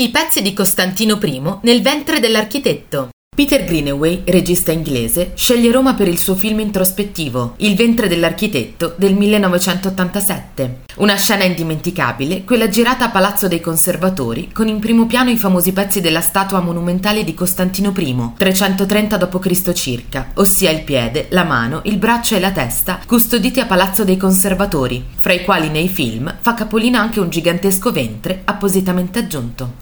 I pezzi di Costantino I nel ventre dell'architetto. Peter Greenaway, regista inglese, sceglie Roma per il suo film introspettivo Il ventre dell'architetto del 1987. Una scena indimenticabile, quella girata a Palazzo dei Conservatori, con in primo piano i famosi pezzi della statua monumentale di Costantino I, 330 d.C. circa, ossia il piede, la mano, il braccio e la testa, custoditi a Palazzo dei Conservatori, fra i quali nei film fa capolino anche un gigantesco ventre appositamente aggiunto.